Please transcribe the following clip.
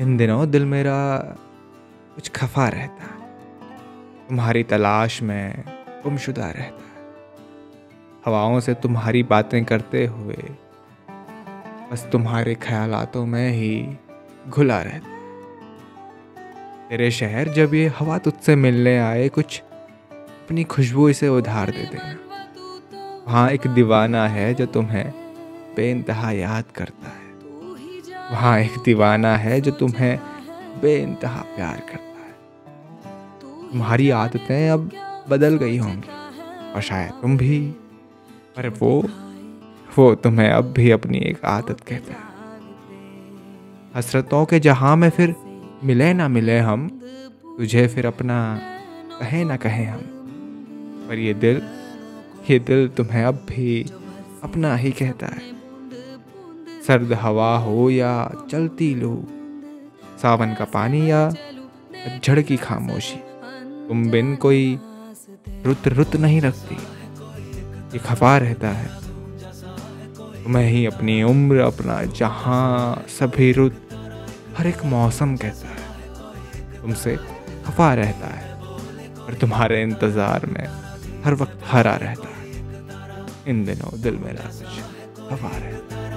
इन दिनों दिल मेरा कुछ खफा रहता है। तुम्हारी तलाश में गुमशुदा रहता है। हवाओं से तुम्हारी बातें करते हुए बस तुम्हारे ख्यालातों में ही घुला रहता है। तेरे शहर जब ये हवा तुझसे मिलने आए, कुछ अपनी खुशबू इसे उधार दे देना। वहाँ एक दीवाना है जो तुम्हें बेइंतहा याद करता है। वहाँ एक दीवाना है जो तुम्हें बेइंतहा प्यार करता है। तुम्हारी आदतें अब बदल गई होंगी, और शायद तुम भी, पर वो वो तुम्हें अब भी अपनी एक आदत कहता है। हसरतों के जहाँ में फिर मिले ना मिले हम, तुझे फिर अपना कहे ना कहे हम, पर ये दिल ये दिल तुम्हें अब भी अपना ही कहता है। सर्द हवा हो या चलती लू, सावन का पानी या झड़ की खामोशी। तुम बिन कोई रुत रुत नहीं रखती, ये खफा रहता है। तुम्हें ही अपनी उम्र, अपना जहाँ सभी रुत हर एक मौसम कहता है, तुमसे खफा रहता है। और तुम्हारे इंतज़ार में हर वक्त हरा रहता है। इन दिनों दिल मेरा कुछ रहता है।